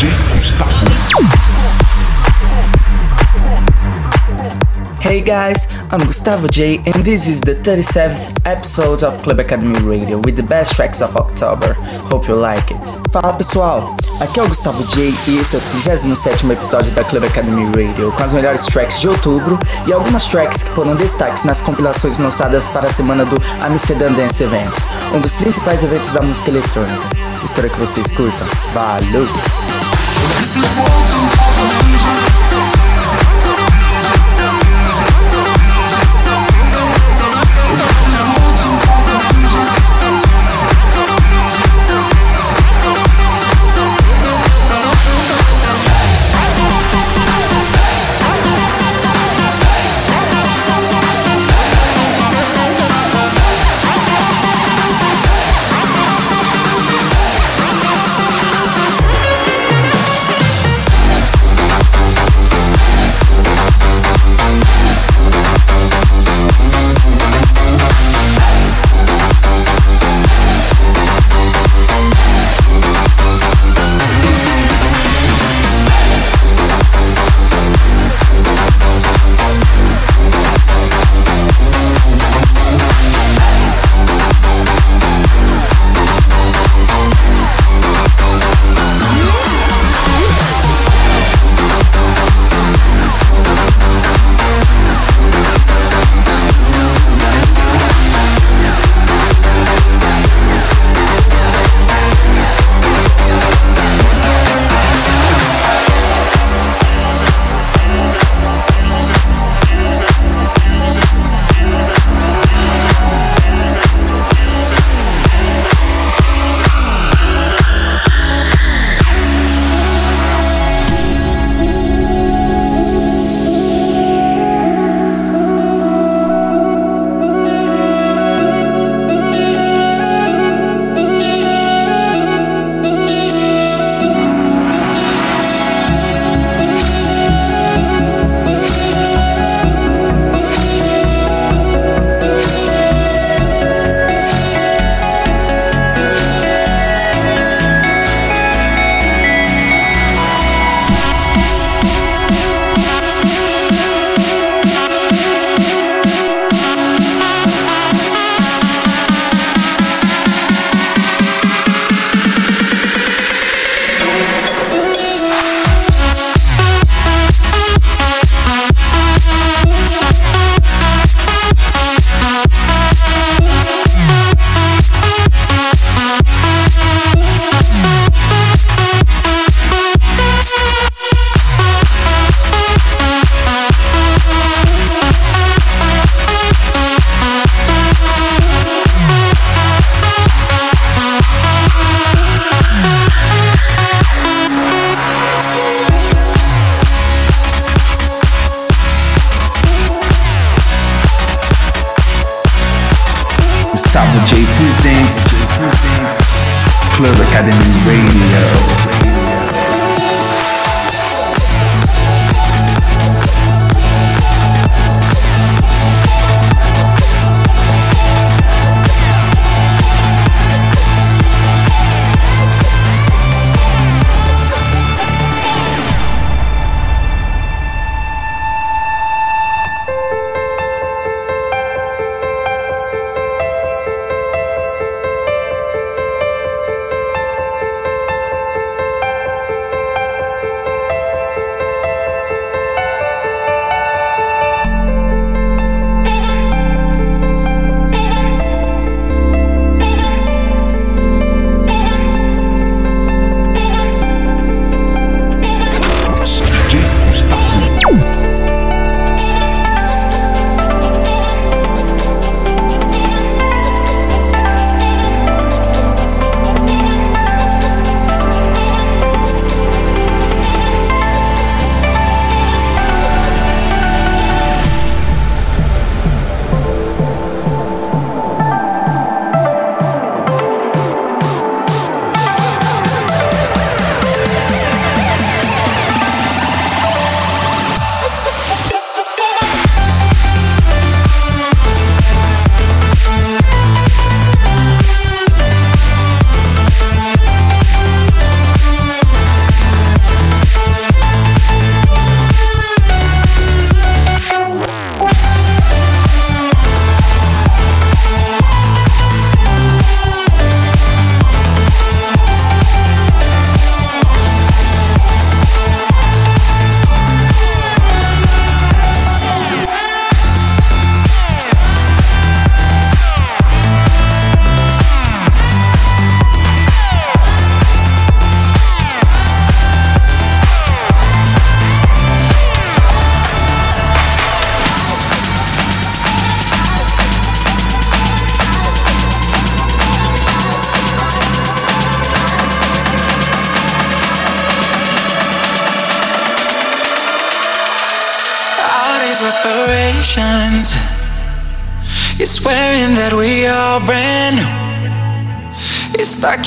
DJ Gustavo. Hey guys, I'm Gustavo J, and this is the 37th episode of Club Academy Radio with the best tracks of October. Hope you like it. Fala pessoal, aqui é o Gustavo J e esse é o 37 episódio da Club Academy Radio com as melhores tracks de outubro e algumas tracks que foram destaques nas compilações lançadas para a semana do Amsterdam Dance Event, um dos principais eventos da música eletrônica. Espero que vocês curtam. Valeu! If it wasn't for the reason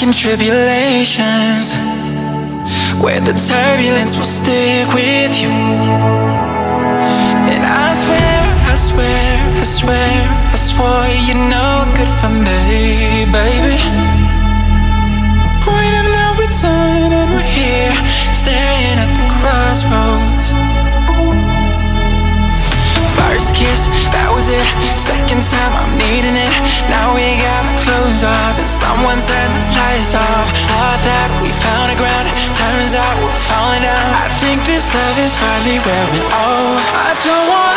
In tribulations where the turbulence will stick with you. And I swear, I swear, I swear, I swore you're no good for me, baby. Point of no return, and we're here staring at the crossroads. First kiss, that was it. Second time, I'm needing it. Now we got our clothes off, and someone love is finally wearing off. I don't wanna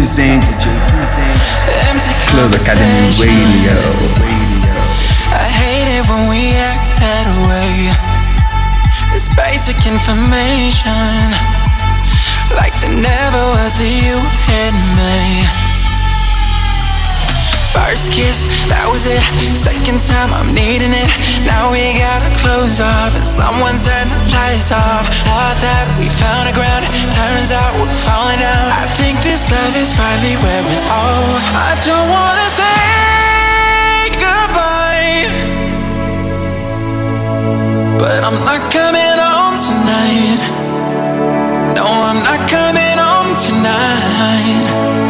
presents Club Academy Radio. I hate it when we act that way. Basic information. Like there never was a you and me. First kiss, that was it. Second time, I'm needing it. Now we got our clothes off, and someone turned the lights off. Thought that we found a ground, turns out we're falling out. I think this love is finally wearing off. I don't wanna say goodbye, but I'm not coming home tonight. No, I'm not coming home tonight.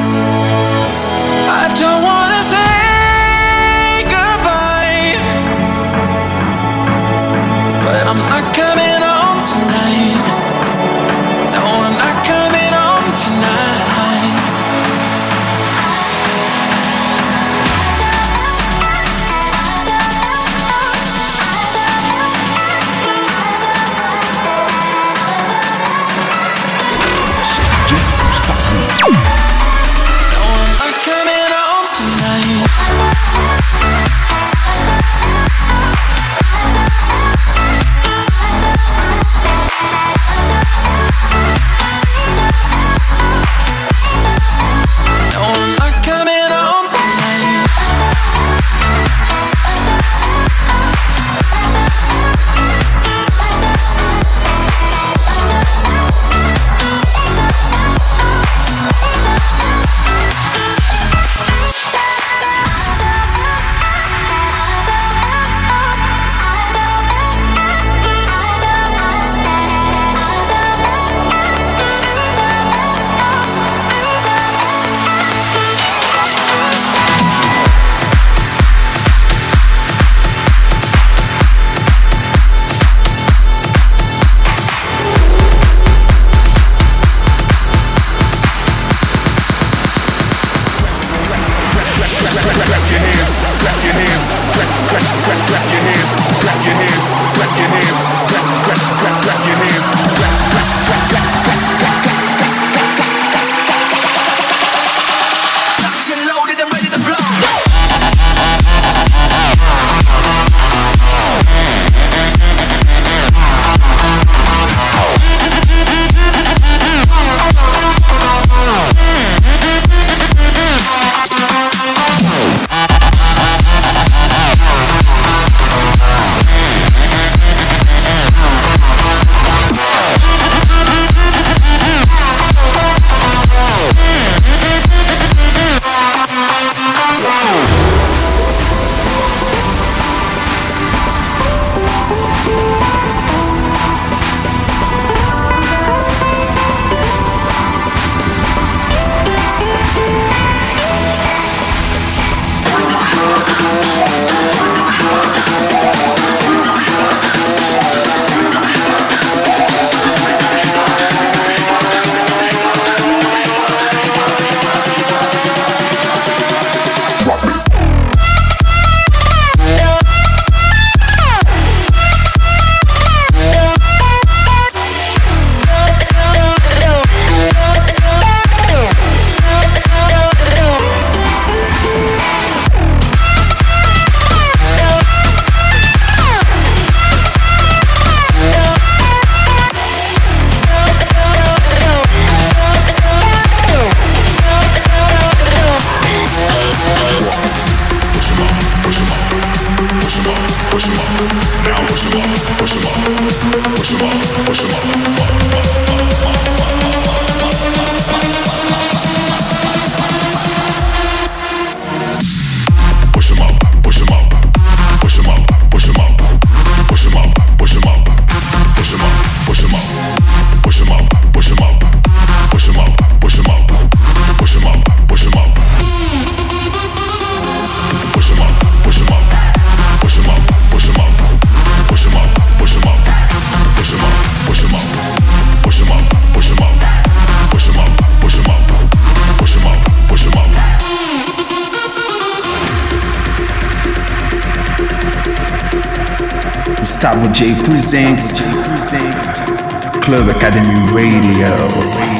Gustavo J presents Club Academy Radio.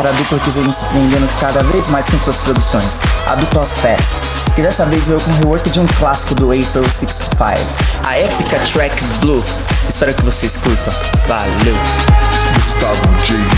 Para a dupla que vem me surpreendendo cada vez mais com suas produções, a dupla Fest, que dessa vez veio com um rework de um clássico do April 65, a épica track Blue. Espero que vocês curtam. Valeu! Gustavo J.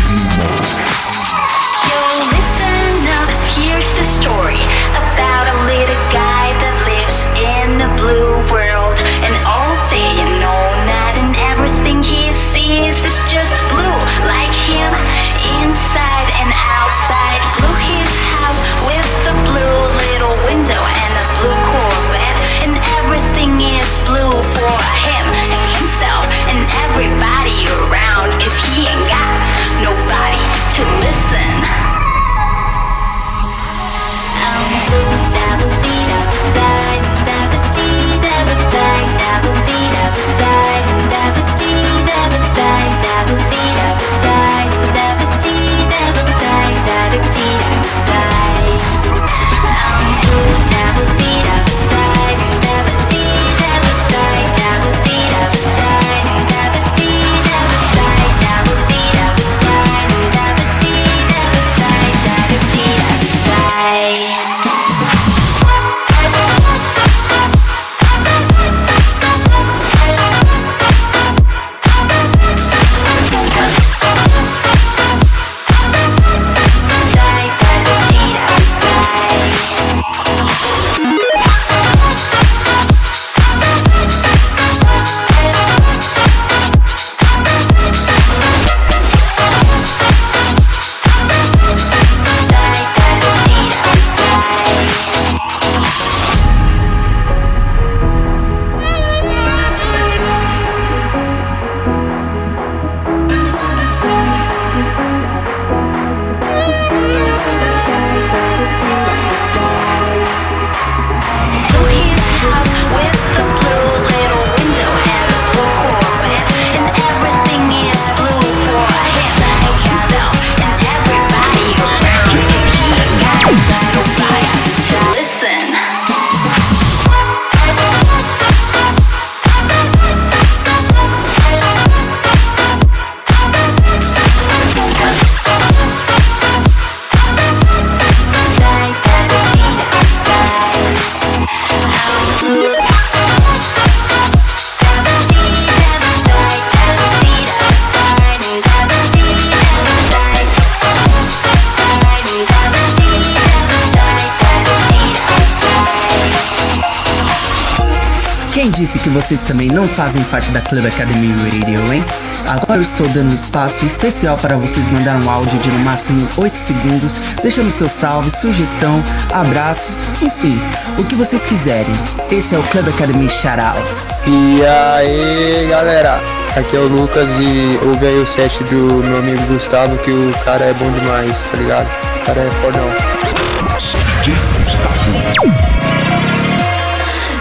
fazem parte da Club Academy Radio, hein? Agora eu estou dando espaço especial para vocês mandar um áudio de no máximo 8 segundos, deixando seu salve, sugestão, abraços, enfim, o que vocês quiserem. Esse é o Club Academy Shoutout. E aí galera, aqui é o Lucas e ouve aí o set do meu amigo Gustavo que o cara é bom demais, tá ligado? O cara é fodão.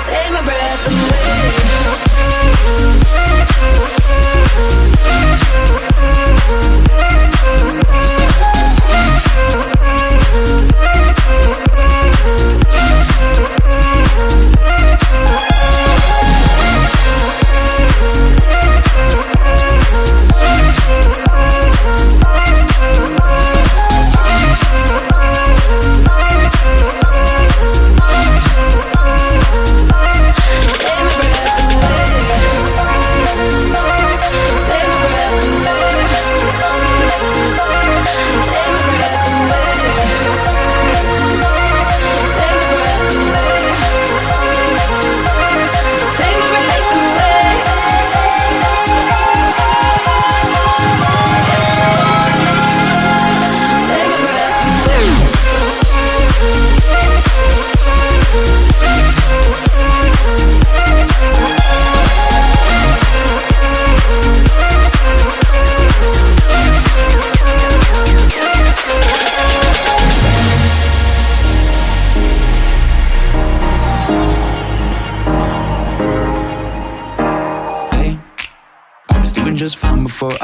Take my breath away. Take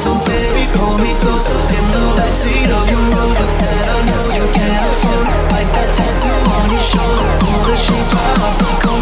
So baby, pull me closer in the backseat of your Rover that I know you can't afford. Like that tattoo on your shoulder, pull the sheets right off the corner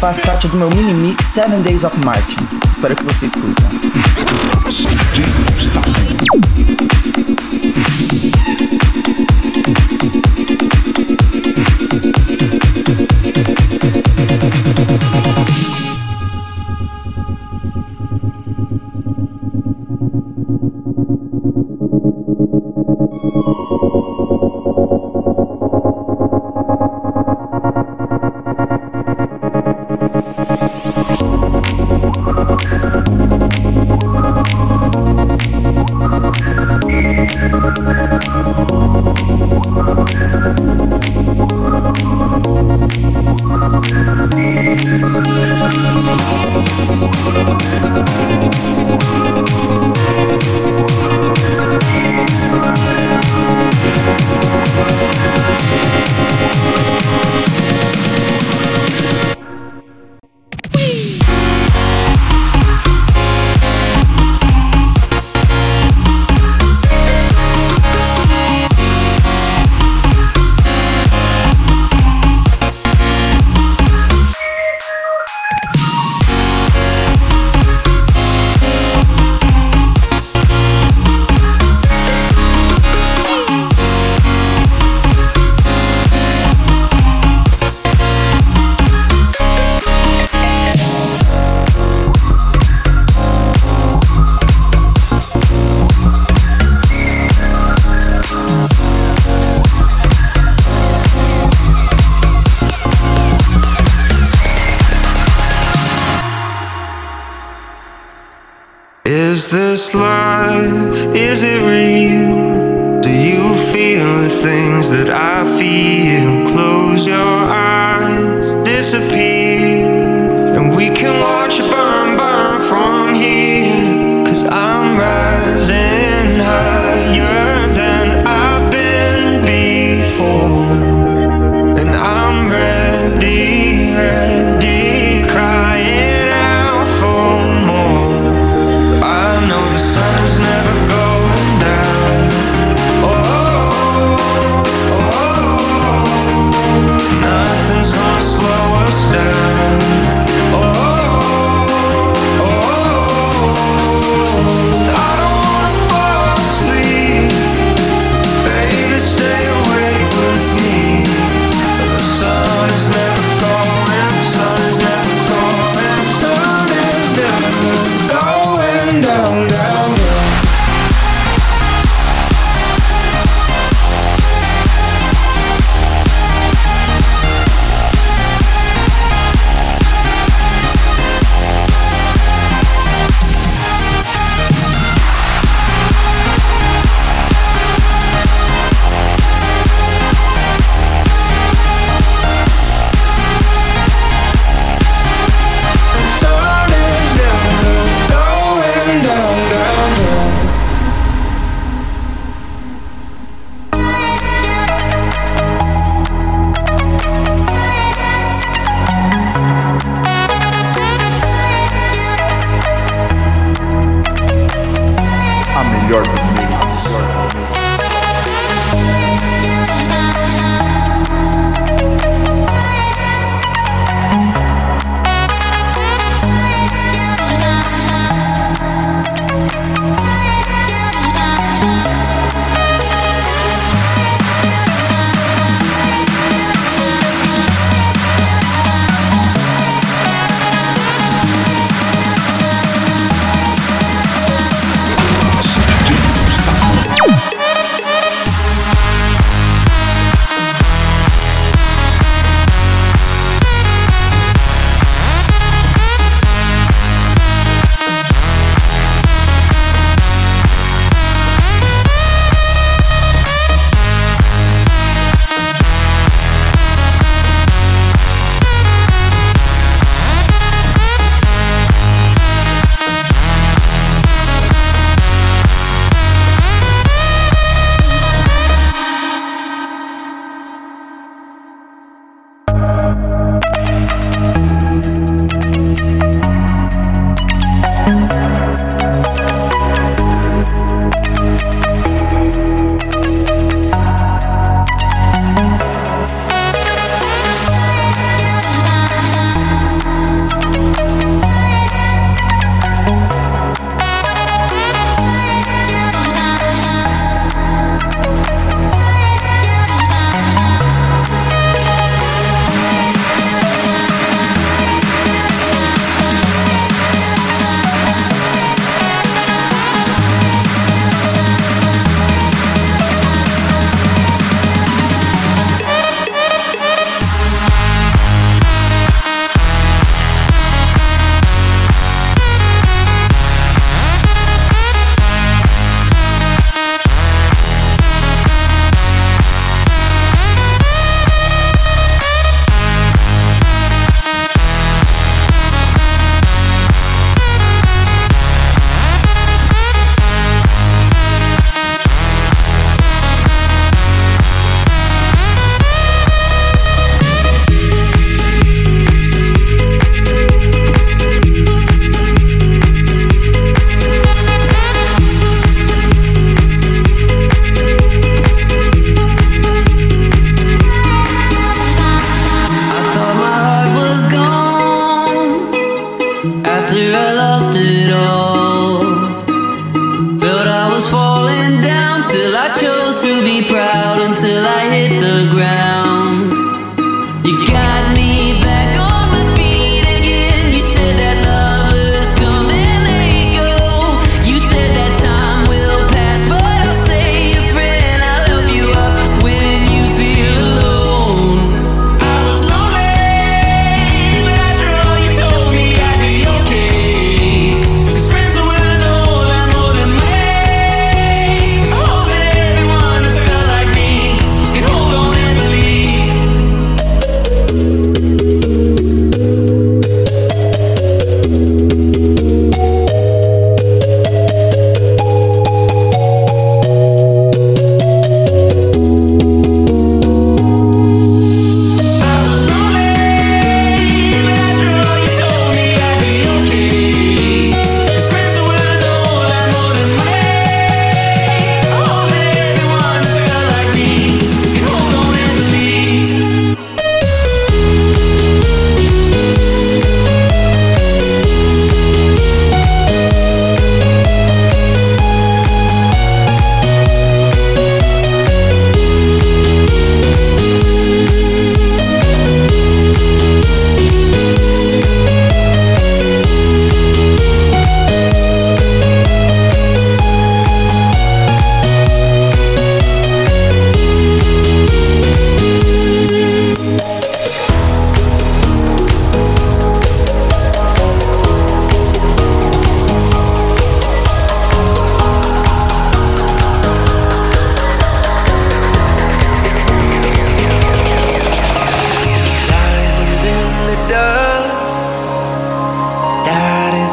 faz parte do meu mini mix 7 Days of Martin. Espero que você escutem.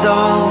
all.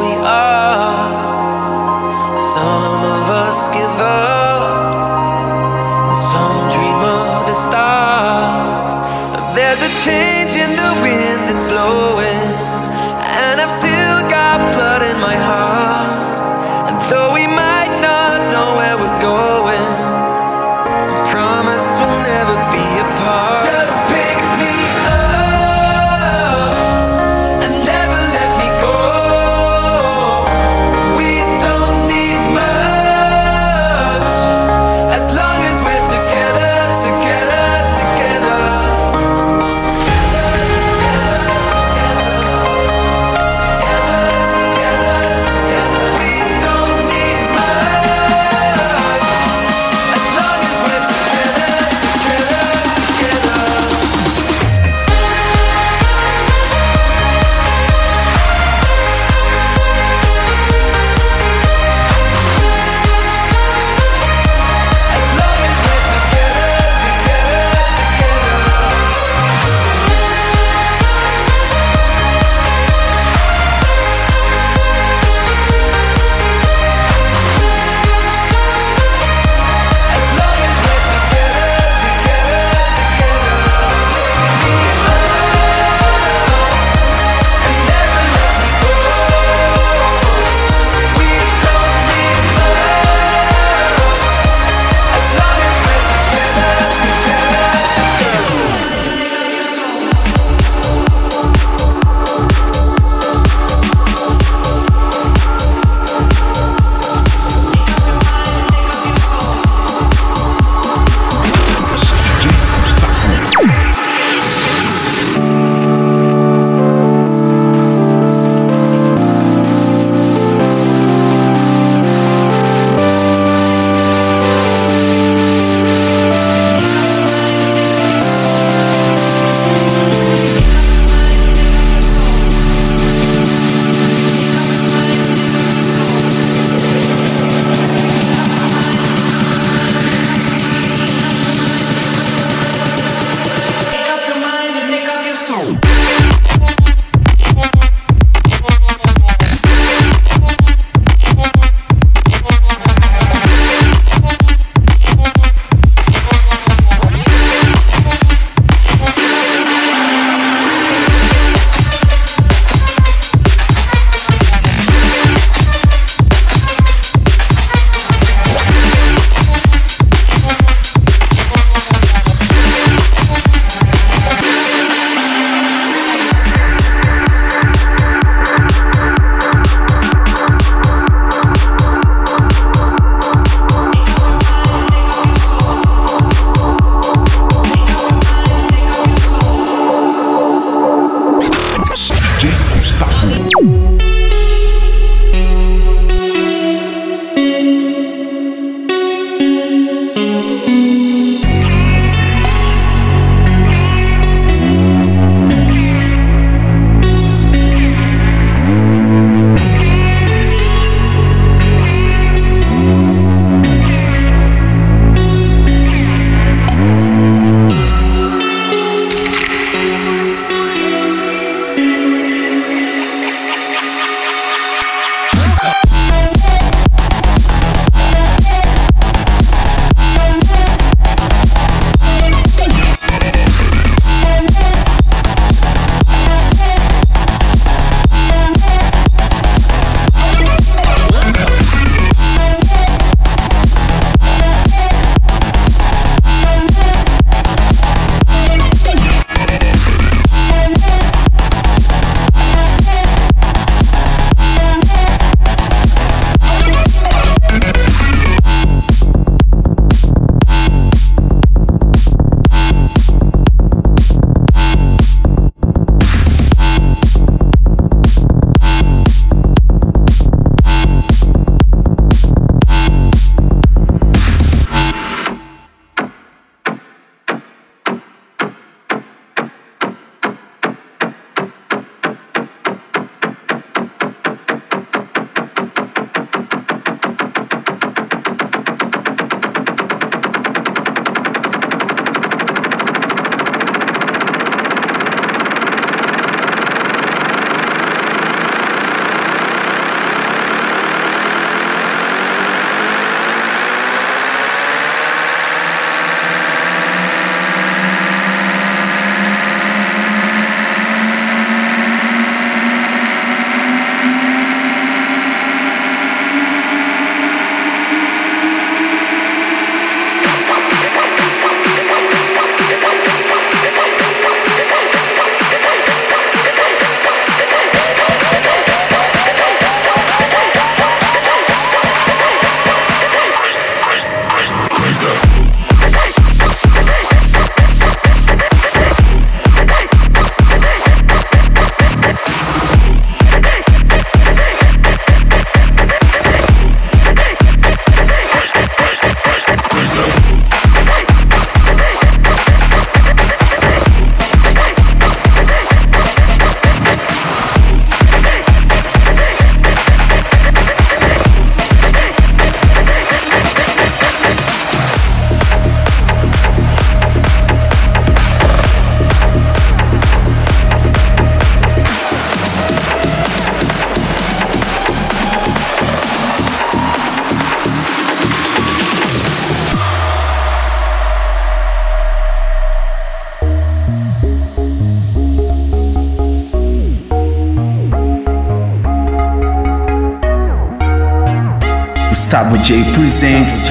Gustavo J presents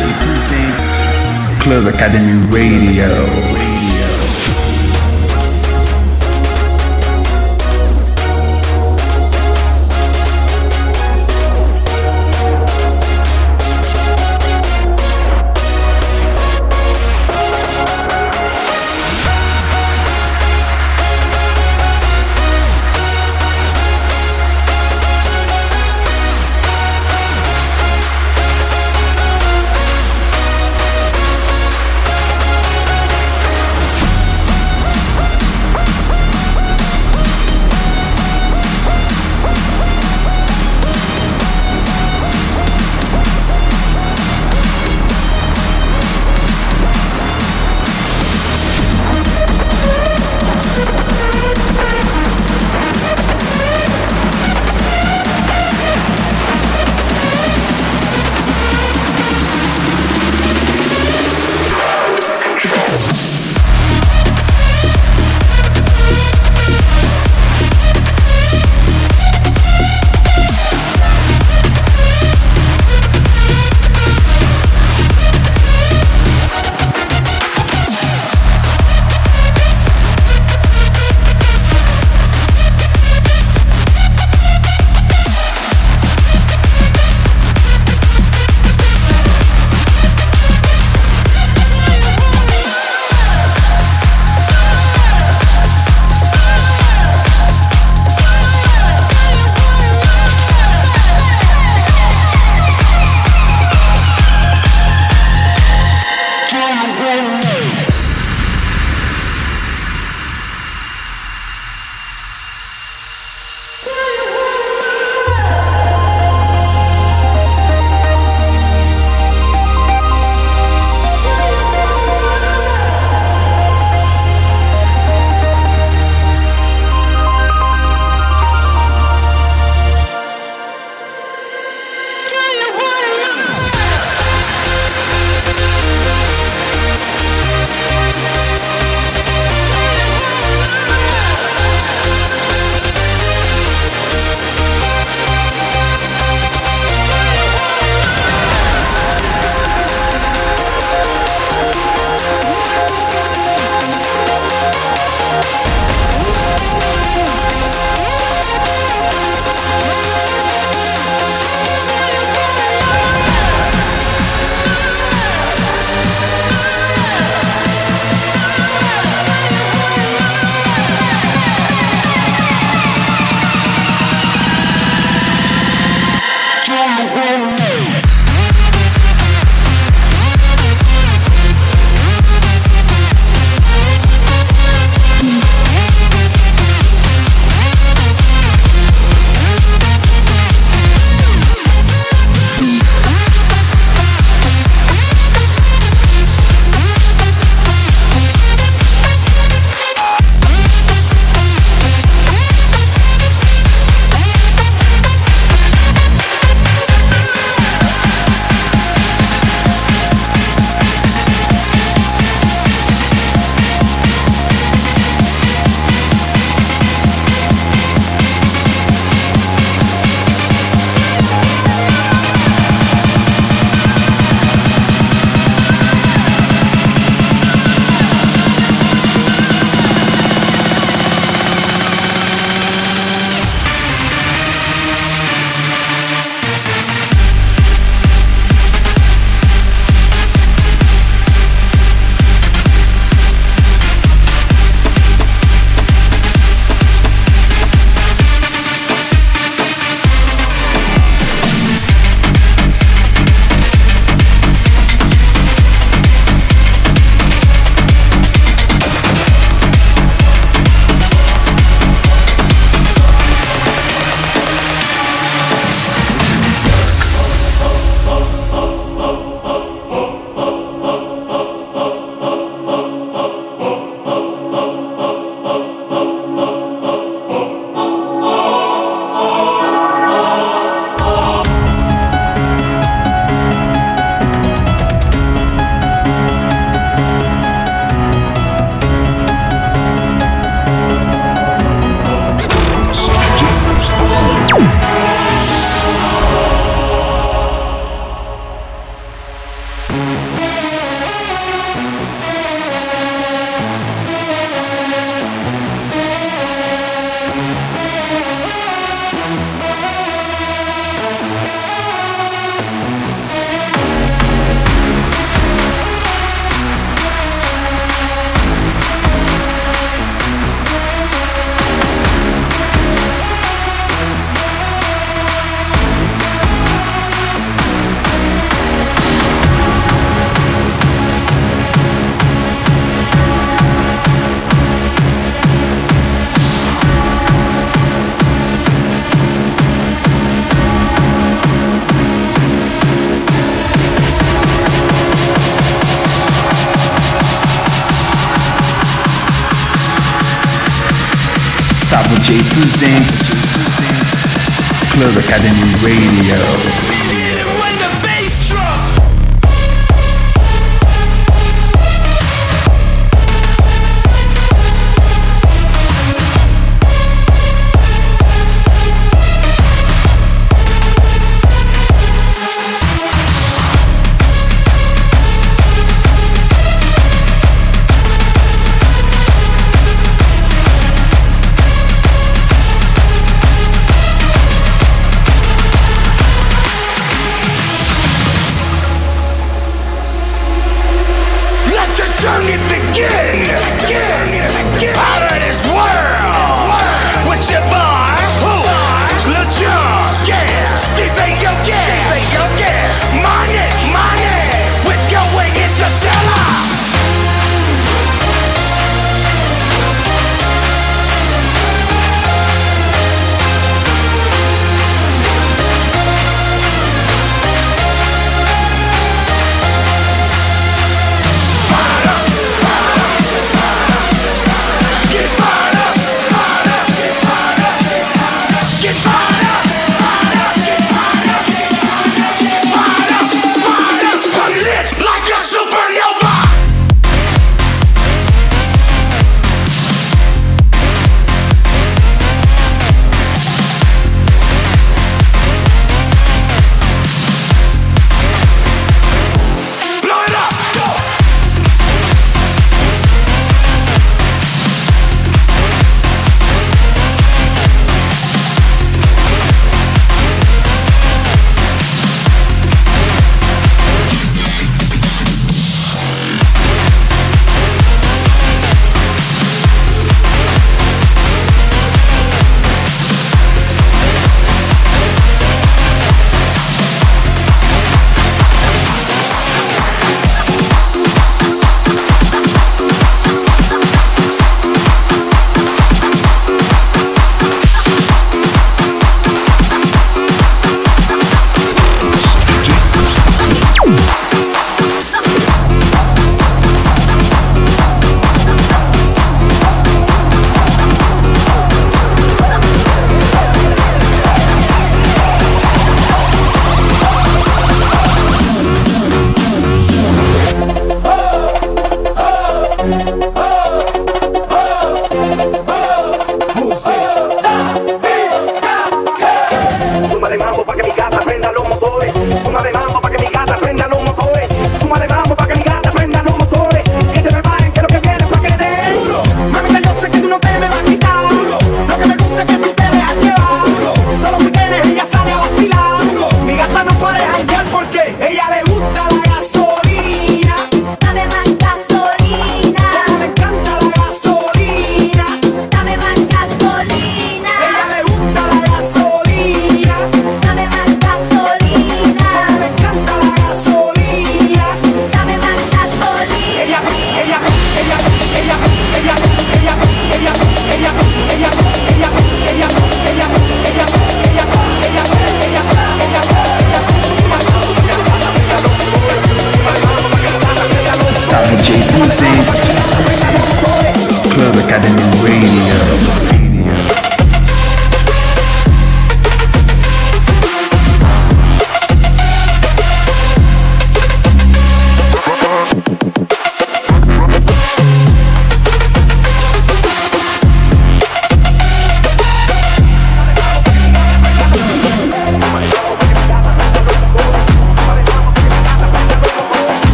Club Academy Radio.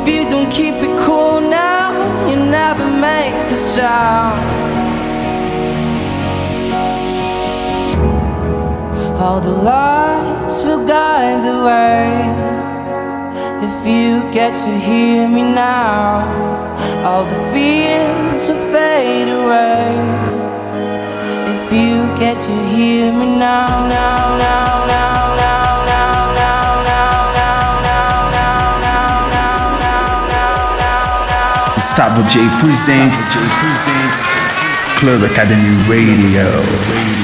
If you don't keep it cool now, you never make a sound. All the lights will guide the way. If you get to hear me now, all the fears will fade away. If you get to hear me now, now, now, now. Gustavo J presents Club Academy Radio.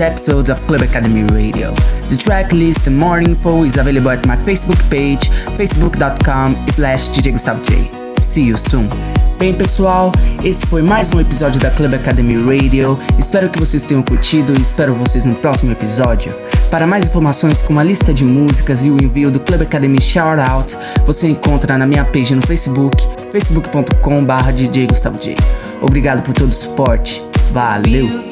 Listening to this episode of Club Academy Radio. The track list and more info is available at my Facebook page, facebook.com slash DJ Gustavo J. See you soon. Bem, pessoal, esse foi mais um episódio da Club Academy Radio. Espero que vocês tenham curtido e espero vocês no próximo episódio. Para mais informações, como a lista de músicas e o envio do Club Academy Shout Out, você encontra na minha page no Facebook, facebook.com.br DJ Gustavo J. Obrigado por todo o suporte. Valeu!